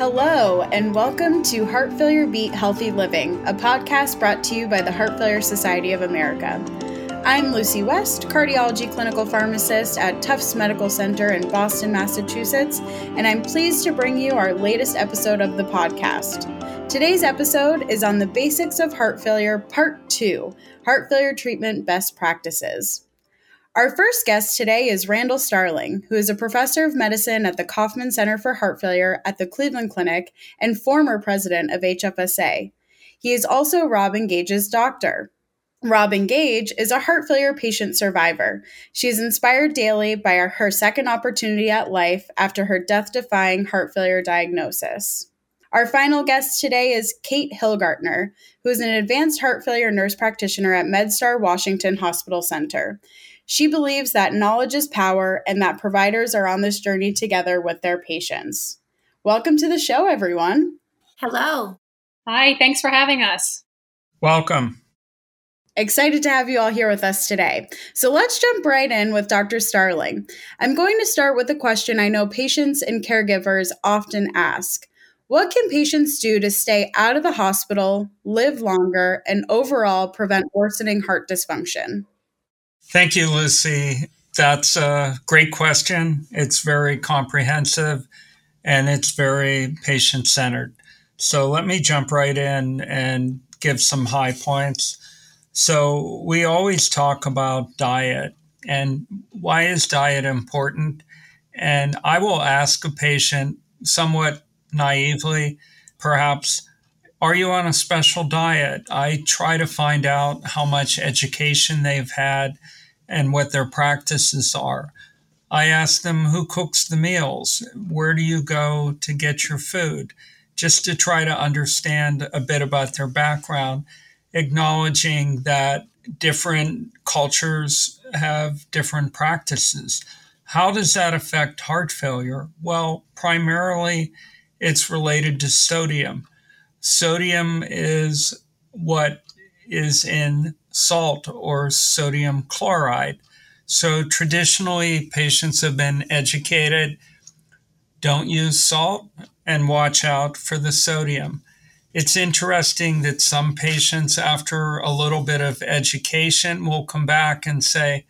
Hello, and welcome to Heart Failure Beat Healthy Living, a podcast brought to you by the Heart Failure Society of America. I'm Lucy West, cardiology clinical pharmacist at Tufts Medical Center in Boston, Massachusetts, and I'm pleased to bring you our latest episode of the podcast. Today's episode is on the basics of heart failure, part two heart failure treatment best practices. Our first guest today is Randall Starling, who is a professor of medicine at the Kaufman Center for Heart Failure at the Cleveland Clinic and former president of HFSA. He is also Robin Gage's doctor. Robin Gage is a heart failure patient survivor. She is inspired daily by her second opportunity at life after her death defying heart failure diagnosis. Our final guest today is Kate Hillgartner, who is an advanced heart failure nurse practitioner at MedStar Washington Hospital Center. She believes that knowledge is power and that providers are on this journey together with their patients. Welcome to the show, everyone. Hello. Hi, thanks for having us. Welcome. Excited to have you all here with us today. So let's jump right in with Dr. Starling. I'm going to start with a question I know patients and caregivers often ask What can patients do to stay out of the hospital, live longer, and overall prevent worsening heart dysfunction? Thank you, Lucy. That's a great question. It's very comprehensive and it's very patient centered. So let me jump right in and give some high points. So we always talk about diet and why is diet important? And I will ask a patient somewhat naively, perhaps, are you on a special diet? I try to find out how much education they've had and what their practices are. I ask them who cooks the meals, where do you go to get your food, just to try to understand a bit about their background, acknowledging that different cultures have different practices. How does that affect heart failure? Well, primarily it's related to sodium. Sodium is what is in salt or sodium chloride. So traditionally, patients have been educated don't use salt and watch out for the sodium. It's interesting that some patients, after a little bit of education, will come back and say,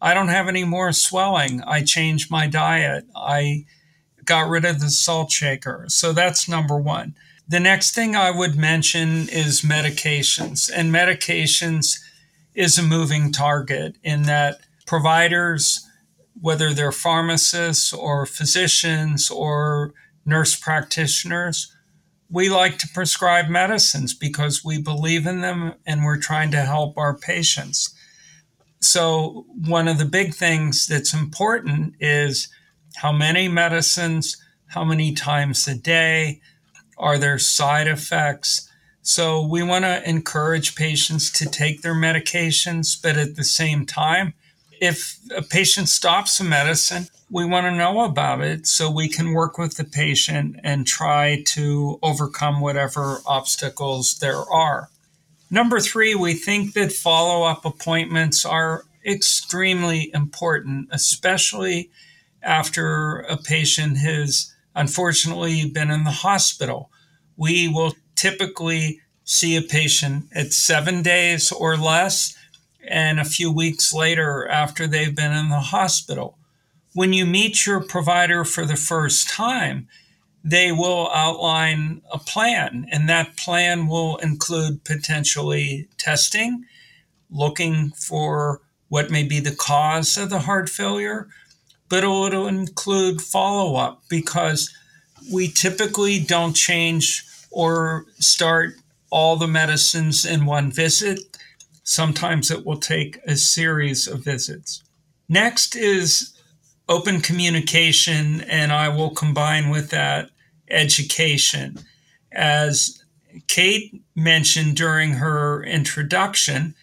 I don't have any more swelling. I changed my diet. I got rid of the salt shaker. So that's number one. The next thing I would mention is medications. And medications is a moving target in that providers, whether they're pharmacists or physicians or nurse practitioners, we like to prescribe medicines because we believe in them and we're trying to help our patients. So, one of the big things that's important is how many medicines, how many times a day, are there side effects? So we want to encourage patients to take their medications, but at the same time, if a patient stops a medicine, we want to know about it so we can work with the patient and try to overcome whatever obstacles there are. Number three, we think that follow up appointments are extremely important, especially after a patient has unfortunately been in the hospital. We will typically see a patient at seven days or less and a few weeks later after they've been in the hospital. When you meet your provider for the first time, they will outline a plan, and that plan will include potentially testing, looking for what may be the cause of the heart failure, but it will include follow up because we typically don't change or start all the medicines in one visit. Sometimes it will take a series of visits. Next is open communication, and I will combine with that education. As Kate mentioned during her introduction,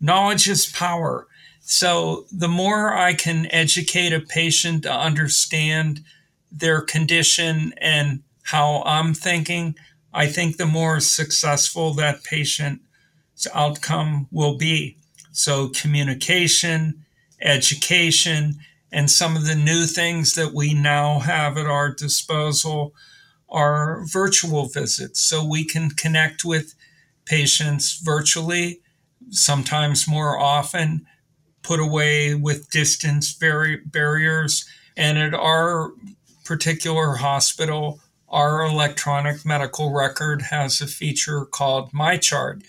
knowledge is power. So, the more I can educate a patient to understand their condition and how I'm thinking, I think the more successful that patient's outcome will be. So, communication, education, and some of the new things that we now have at our disposal are virtual visits. So we can connect with patients virtually, sometimes more often, put away with distance bar- barriers. And at our particular hospital, our electronic medical record has a feature called MyChart.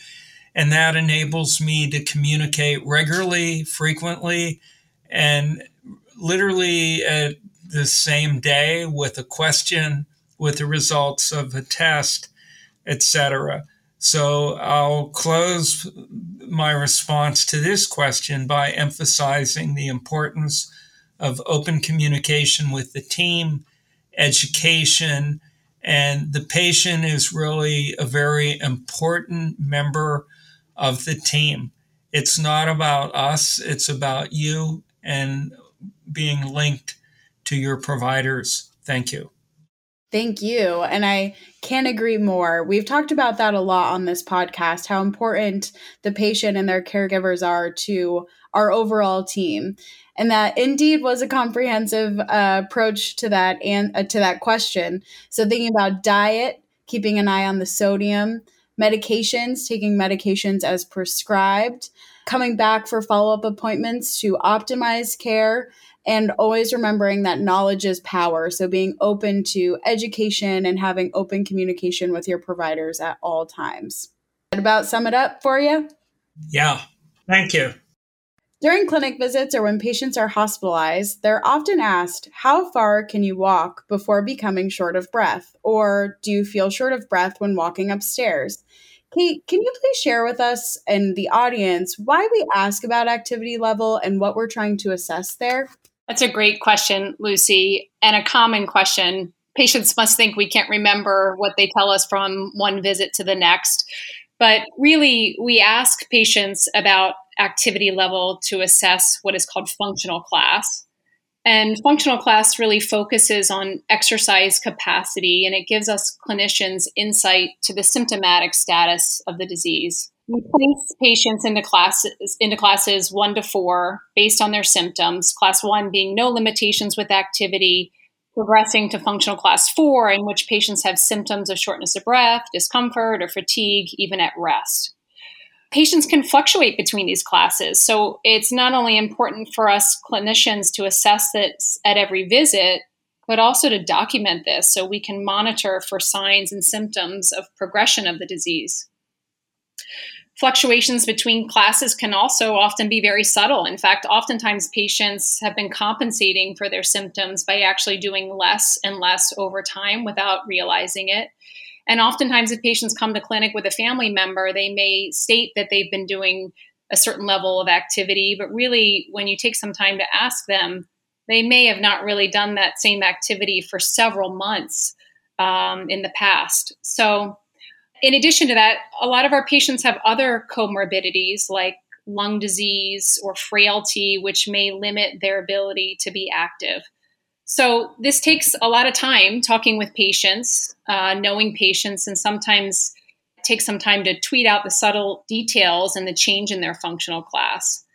And that enables me to communicate regularly, frequently, and literally at the same day with a question, with the results of a test, etc. So I'll close my response to this question by emphasizing the importance of open communication with the team, education, and the patient is really a very important member of the team. It's not about us, it's about you and being linked to your providers. Thank you. Thank you. And I can't agree more. We've talked about that a lot on this podcast how important the patient and their caregivers are to our overall team. And that indeed was a comprehensive uh, approach to that and uh, to that question. So thinking about diet, keeping an eye on the sodium, medications, taking medications as prescribed, coming back for follow-up appointments to optimize care and always remembering that knowledge is power. So being open to education and having open communication with your providers at all times. That about sum it up for you? Yeah. Thank you. During clinic visits or when patients are hospitalized, they're often asked, How far can you walk before becoming short of breath? Or do you feel short of breath when walking upstairs? Kate, can you please share with us and the audience why we ask about activity level and what we're trying to assess there? That's a great question, Lucy, and a common question. Patients must think we can't remember what they tell us from one visit to the next. But really, we ask patients about activity level to assess what is called functional class. And functional class really focuses on exercise capacity and it gives us clinicians insight to the symptomatic status of the disease. We place patients into classes into classes one to four based on their symptoms. Class one being no limitations with activity, progressing to functional class four, in which patients have symptoms of shortness of breath, discomfort, or fatigue, even at rest. Patients can fluctuate between these classes, so it's not only important for us clinicians to assess this at every visit, but also to document this so we can monitor for signs and symptoms of progression of the disease. Fluctuations between classes can also often be very subtle. In fact, oftentimes patients have been compensating for their symptoms by actually doing less and less over time without realizing it. And oftentimes, if patients come to clinic with a family member, they may state that they've been doing a certain level of activity, but really, when you take some time to ask them, they may have not really done that same activity for several months um, in the past. So, in addition to that, a lot of our patients have other comorbidities like lung disease or frailty, which may limit their ability to be active. So, this takes a lot of time talking with patients, uh, knowing patients, and sometimes takes some time to tweet out the subtle details and the change in their functional class.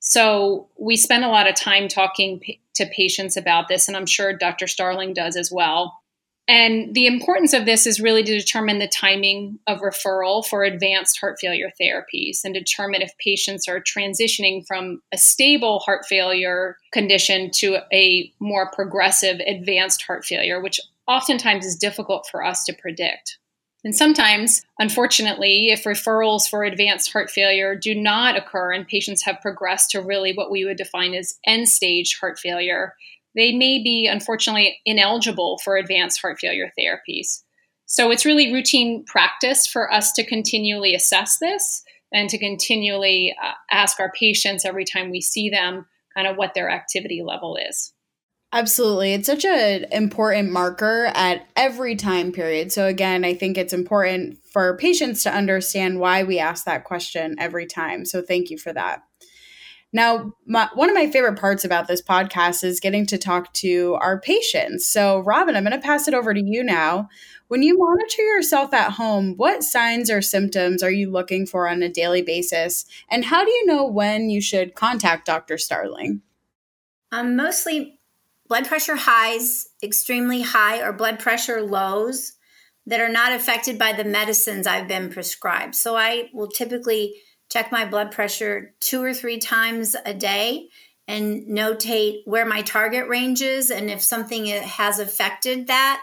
So, we spend a lot of time talking p- to patients about this, and I'm sure Dr. Starling does as well. And the importance of this is really to determine the timing of referral for advanced heart failure therapies and determine if patients are transitioning from a stable heart failure condition to a more progressive advanced heart failure, which oftentimes is difficult for us to predict. And sometimes, unfortunately, if referrals for advanced heart failure do not occur and patients have progressed to really what we would define as end stage heart failure, they may be unfortunately ineligible for advanced heart failure therapies. So it's really routine practice for us to continually assess this and to continually uh, ask our patients every time we see them kind of what their activity level is. Absolutely. It's such an important marker at every time period. So, again, I think it's important for patients to understand why we ask that question every time. So, thank you for that. Now, my, one of my favorite parts about this podcast is getting to talk to our patients. So, Robin, I'm going to pass it over to you now. When you monitor yourself at home, what signs or symptoms are you looking for on a daily basis? And how do you know when you should contact Dr. Starling? Um, mostly blood pressure highs, extremely high, or blood pressure lows that are not affected by the medicines I've been prescribed. So I will typically check my blood pressure two or three times a day and notate where my target range is and if something has affected that.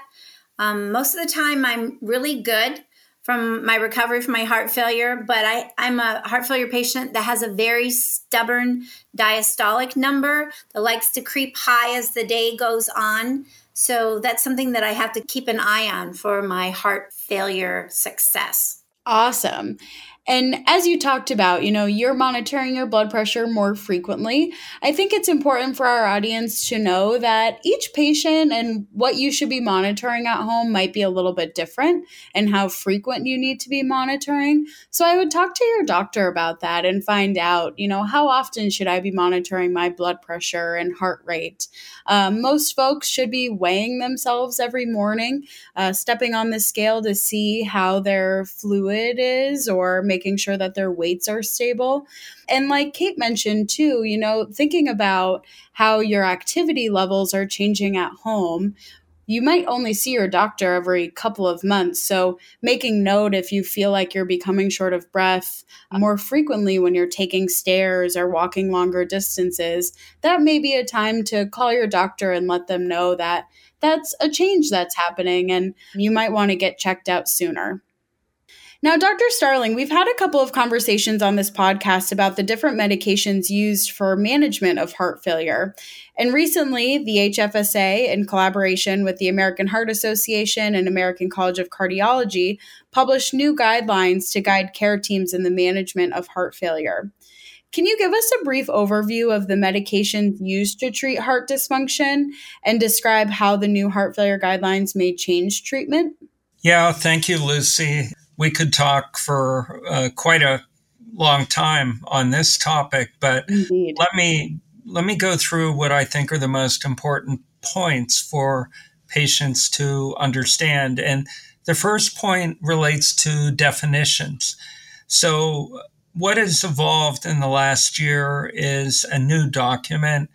Um, most of the time, I'm really good from my recovery from my heart failure, but I, I'm a heart failure patient that has a very stubborn diastolic number that likes to creep high as the day goes on. So that's something that I have to keep an eye on for my heart failure success. Awesome. And as you talked about, you know, you're monitoring your blood pressure more frequently. I think it's important for our audience to know that each patient and what you should be monitoring at home might be a little bit different and how frequent you need to be monitoring. So I would talk to your doctor about that and find out, you know, how often should I be monitoring my blood pressure and heart rate? Um, most folks should be weighing themselves every morning, uh, stepping on the scale to see how their fluid is or making sure that their weights are stable. And like Kate mentioned too, you know, thinking about how your activity levels are changing at home you might only see your doctor every couple of months. So, making note if you feel like you're becoming short of breath more frequently when you're taking stairs or walking longer distances, that may be a time to call your doctor and let them know that that's a change that's happening and you might want to get checked out sooner. Now, Dr. Starling, we've had a couple of conversations on this podcast about the different medications used for management of heart failure. And recently, the HFSA, in collaboration with the American Heart Association and American College of Cardiology, published new guidelines to guide care teams in the management of heart failure. Can you give us a brief overview of the medications used to treat heart dysfunction and describe how the new heart failure guidelines may change treatment? Yeah, thank you, Lucy we could talk for uh, quite a long time on this topic, but Indeed. let me let me go through what I think are the most important points for patients to understand. And the first point relates to definitions. So, what has evolved in the last year is a new document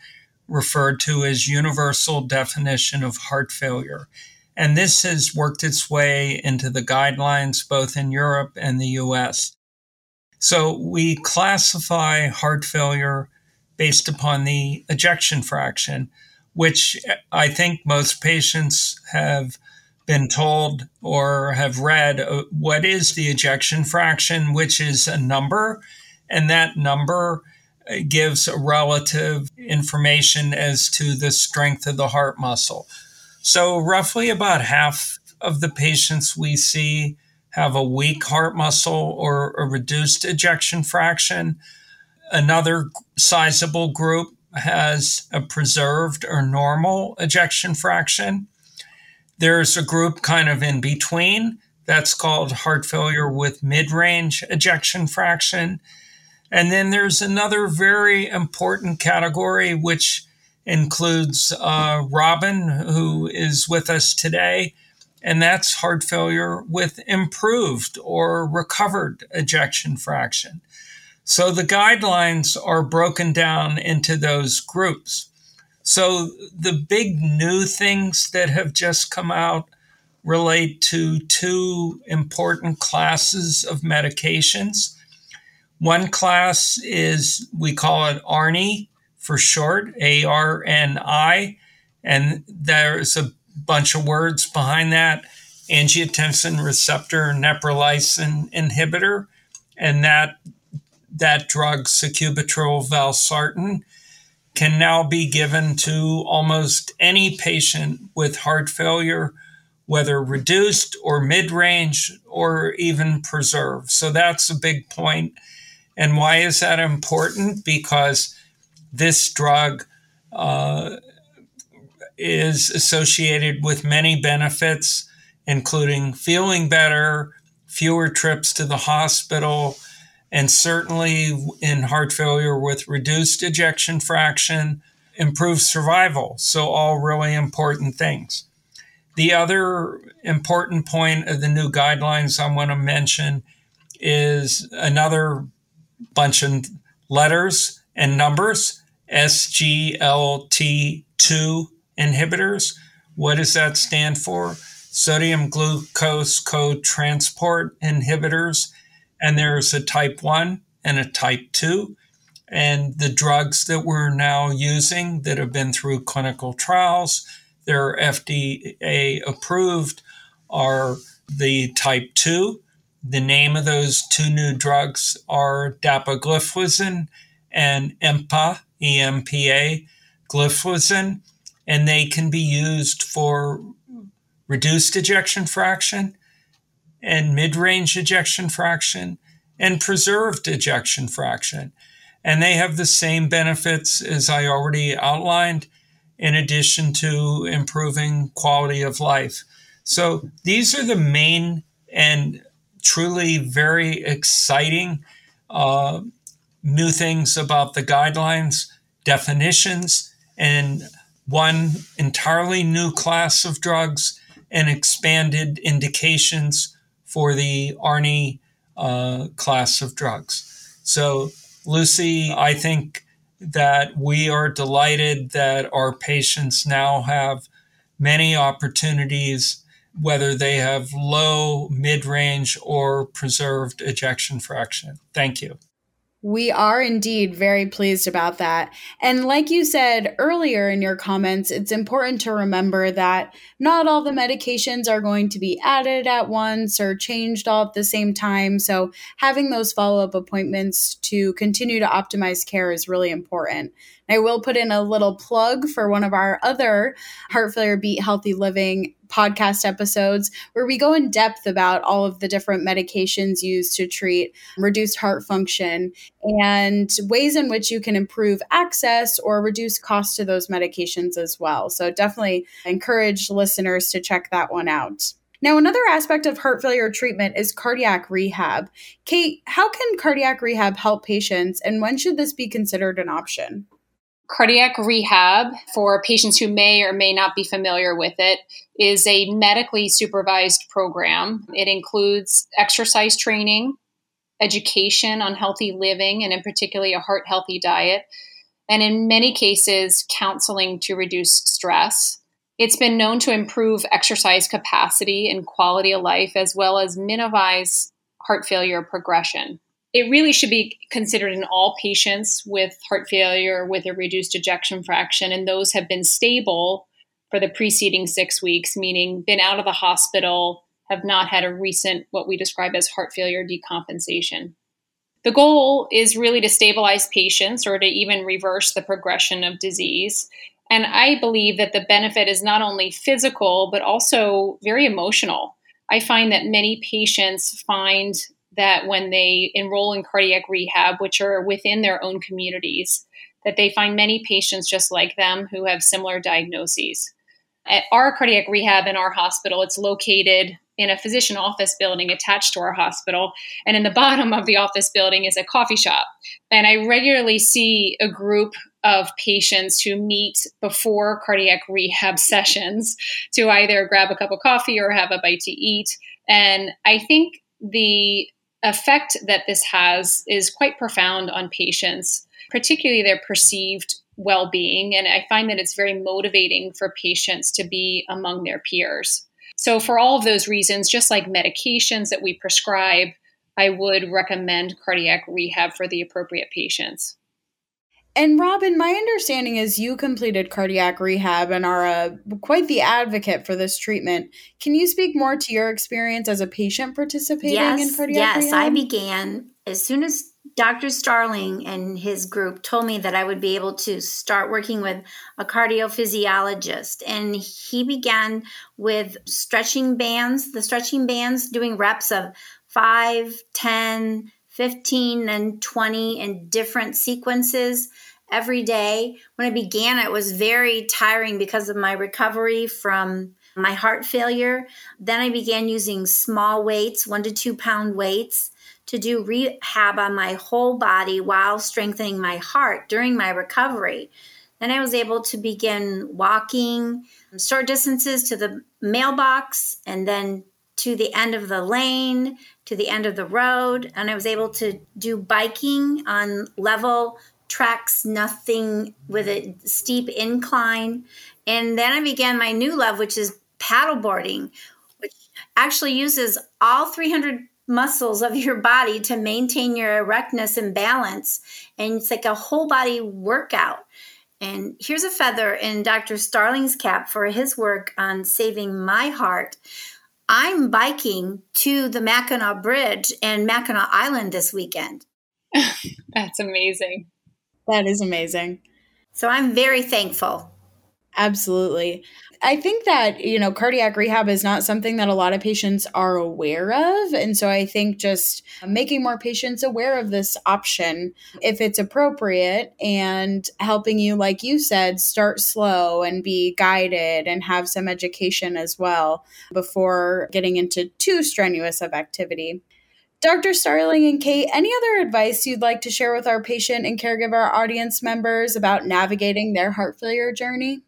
referred to as Universal Definition of Heart Failure. And this has worked its way into the guidelines both in Europe and the US. So we classify heart failure based upon the ejection fraction, which I think most patients have been told or have read uh, what is the ejection fraction, which is a number, and that number uh, gives relative information as to the strength of the heart muscle. So, roughly about half of the patients we see have a weak heart muscle or a reduced ejection fraction. Another sizable group has a preserved or normal ejection fraction. There's a group kind of in between that's called heart failure with mid range ejection fraction. And then there's another very important category, which includes uh, Robin, who is with us today, and that's heart failure with improved or recovered ejection fraction. So the guidelines are broken down into those groups. So the big new things that have just come out relate to two important classes of medications. One class is, we call it ARNI, for short, A R N I. And there's a bunch of words behind that angiotensin receptor neprilysin inhibitor. And that, that drug, sacubitril valsartan, can now be given to almost any patient with heart failure, whether reduced or mid range or even preserved. So that's a big point. And why is that important? Because this drug uh, is associated with many benefits, including feeling better, fewer trips to the hospital, and certainly in heart failure with reduced ejection fraction, improved survival. So, all really important things. The other important point of the new guidelines I want to mention is another bunch of letters and numbers SGLT2 inhibitors. What does that stand for? Sodium glucose co-transport inhibitors. And there's a type 1 and a type 2. And the drugs that we're now using that have been through clinical trials, they're FDA approved, are the type 2. The name of those two new drugs are dapagliflozin and EMPA, EMPA, gliflozin, and they can be used for reduced ejection fraction and mid range ejection fraction and preserved ejection fraction. And they have the same benefits as I already outlined, in addition to improving quality of life. So these are the main and truly very exciting uh, new things about the guidelines, definitions, and one entirely new class of drugs and expanded indications for the ARNI uh, class of drugs. So, Lucy, I think that we are delighted that our patients now have many opportunities, whether they have low, mid range, or preserved ejection fraction. Thank you. We are indeed very pleased about that. And like you said earlier in your comments, it's important to remember that not all the medications are going to be added at once or changed all at the same time. So, having those follow up appointments to continue to optimize care is really important. I will put in a little plug for one of our other Heart Failure Beat Healthy Living podcast episodes where we go in depth about all of the different medications used to treat reduced heart function and ways in which you can improve access or reduce costs to those medications as well. So definitely encourage listeners to check that one out. Now, another aspect of heart failure treatment is cardiac rehab. Kate, how can cardiac rehab help patients and when should this be considered an option? Cardiac rehab, for patients who may or may not be familiar with it, is a medically supervised program. It includes exercise training, education on healthy living, and in particularly a heart healthy diet, and in many cases, counseling to reduce stress. It's been known to improve exercise capacity and quality of life, as well as minimize heart failure progression it really should be considered in all patients with heart failure with a reduced ejection fraction, and those have been stable for the preceding six weeks, meaning been out of the hospital, have not had a recent, what we describe as heart failure decompensation. The goal is really to stabilize patients or to even reverse the progression of disease. And I believe that the benefit is not only physical, but also very emotional. I find that many patients find that when they enroll in cardiac rehab, which are within their own communities, that they find many patients just like them who have similar diagnoses. At our cardiac rehab in our hospital, it's located in a physician office building attached to our hospital. And in the bottom of the office building is a coffee shop. And I regularly see a group of patients who meet before cardiac rehab sessions to either grab a cup of coffee or have a bite to eat. And I think the effect that this has is quite profound on patients, particularly their perceived well being. And I find that it's very motivating for patients to be among their peers. So, for all of those reasons, just like medications that we prescribe, I would recommend cardiac rehab for the appropriate patients. And Robin, my understanding is you completed cardiac rehab and are a, quite the advocate for this treatment. Can you speak more to your experience as a patient participating yes, in cardiac yes, rehab? Yes, I began as soon as Dr. Starling and his group told me that I would be able to start working with a cardiophysiologist. And he began with stretching bands, the stretching bands, doing reps of 5, 10, 15, and 20 in different sequences every day. When I began, it was very tiring because of my recovery from my heart failure. Then I began using small weights, one to two pound weights, to do rehab on my whole body while strengthening my heart during my recovery. Then I was able to begin walking short distances to the mailbox and then to the end of the lane, to the end of the road. And I was able to do biking on level tracks, nothing with a steep incline. And then I began my new love, which is paddleboarding, which actually uses all 300 muscles of your body to maintain your erectness and balance. And it's like a whole body workout. And here's a feather in Dr. Starling's cap for his work on saving my heart. I'm biking to the Mackinac Bridge and Mackinac Island this weekend. That's amazing. That is amazing. So I'm very thankful. Absolutely. I think that, you know, cardiac rehab is not something that a lot of patients are aware of. And so I think just making more patients aware of this option, if it's appropriate, and helping you, like you said, start slow and be guided and have some education as well before getting into too strenuous of activity. Dr. Starling and Kate, any other advice you'd like to share with our patient and caregiver audience members about navigating their heart failure journey?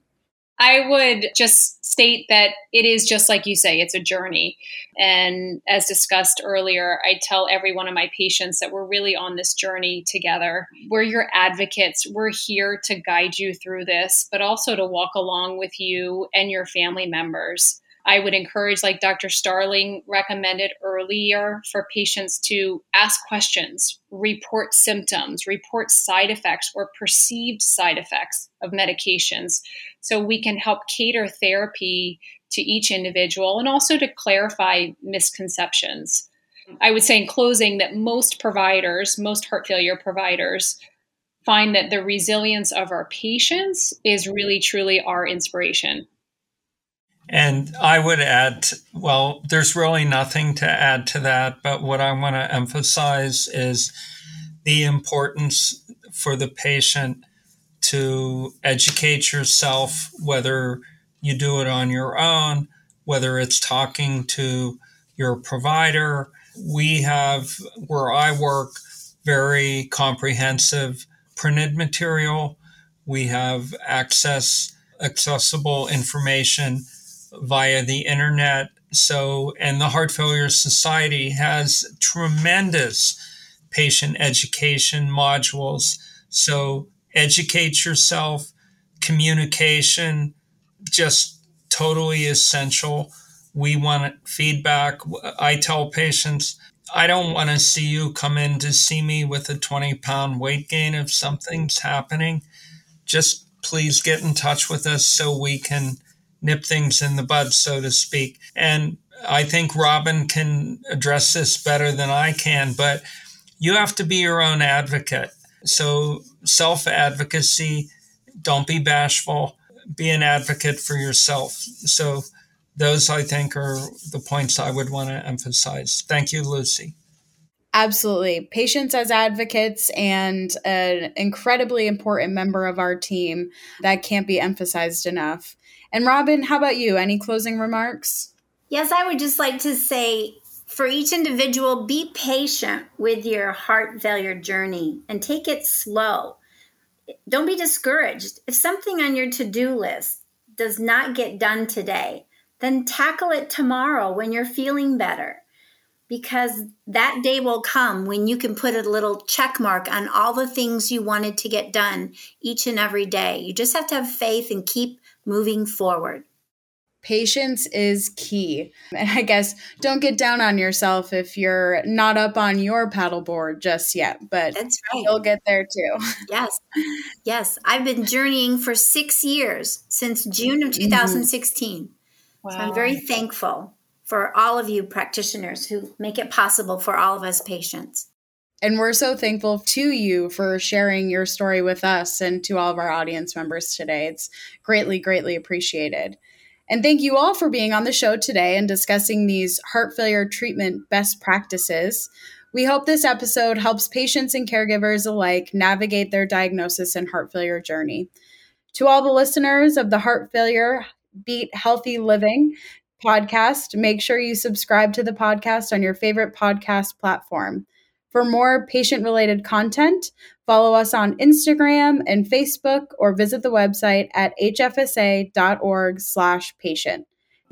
I would just state that it is just like you say, it's a journey. And as discussed earlier, I tell every one of my patients that we're really on this journey together. We're your advocates. We're here to guide you through this, but also to walk along with you and your family members. I would encourage, like Dr. Starling recommended earlier, for patients to ask questions, report symptoms, report side effects or perceived side effects of medications so we can help cater therapy to each individual and also to clarify misconceptions. I would say in closing that most providers, most heart failure providers, find that the resilience of our patients is really truly our inspiration. And I would add, well, there's really nothing to add to that, but what I want to emphasize is the importance for the patient to educate yourself, whether you do it on your own, whether it's talking to your provider. We have, where I work, very comprehensive printed material. We have access, accessible information via the internet. So, and the Heart Failure Society has tremendous patient education modules. So, educate yourself, communication, just totally essential. We want feedback. I tell patients, I don't want to see you come in to see me with a 20 pound weight gain if something's happening. Just please get in touch with us so we can nip things in the bud, so to speak. And I think Robin can address this better than I can, but you have to be your own advocate. So, self advocacy, don't be bashful, be an advocate for yourself. So, those I think are the points I would want to emphasize. Thank you, Lucy. Absolutely. Patients as advocates and an incredibly important member of our team that can't be emphasized enough. And Robin, how about you? Any closing remarks? Yes, I would just like to say for each individual, be patient with your heart failure journey and take it slow. Don't be discouraged. If something on your to do list does not get done today, then tackle it tomorrow when you're feeling better. Because that day will come when you can put a little check mark on all the things you wanted to get done each and every day. You just have to have faith and keep moving forward. Patience is key. And I guess don't get down on yourself if you're not up on your paddleboard just yet, but That's right. you'll get there too. Yes. Yes. I've been journeying for six years since June of 2016. Mm-hmm. Wow. So I'm very thankful for all of you practitioners who make it possible for all of us patients. And we're so thankful to you for sharing your story with us and to all of our audience members today. It's greatly, greatly appreciated. And thank you all for being on the show today and discussing these heart failure treatment best practices. We hope this episode helps patients and caregivers alike navigate their diagnosis and heart failure journey. To all the listeners of the Heart Failure Beat Healthy Living podcast, make sure you subscribe to the podcast on your favorite podcast platform. For more patient related content, follow us on Instagram and Facebook or visit the website at hfsa.org/patient.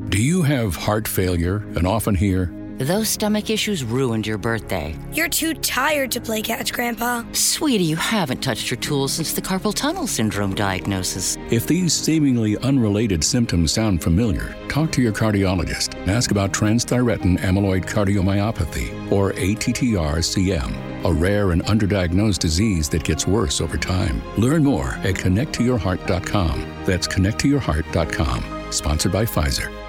Do you have heart failure and often hear, Those stomach issues ruined your birthday. You're too tired to play catch, Grandpa. Sweetie, you haven't touched your tools since the carpal tunnel syndrome diagnosis. If these seemingly unrelated symptoms sound familiar, talk to your cardiologist and ask about transthyretin amyloid cardiomyopathy, or ATTR-CM, a rare and underdiagnosed disease that gets worse over time. Learn more at connecttoyourheart.com. That's connecttoyourheart.com. Sponsored by Pfizer.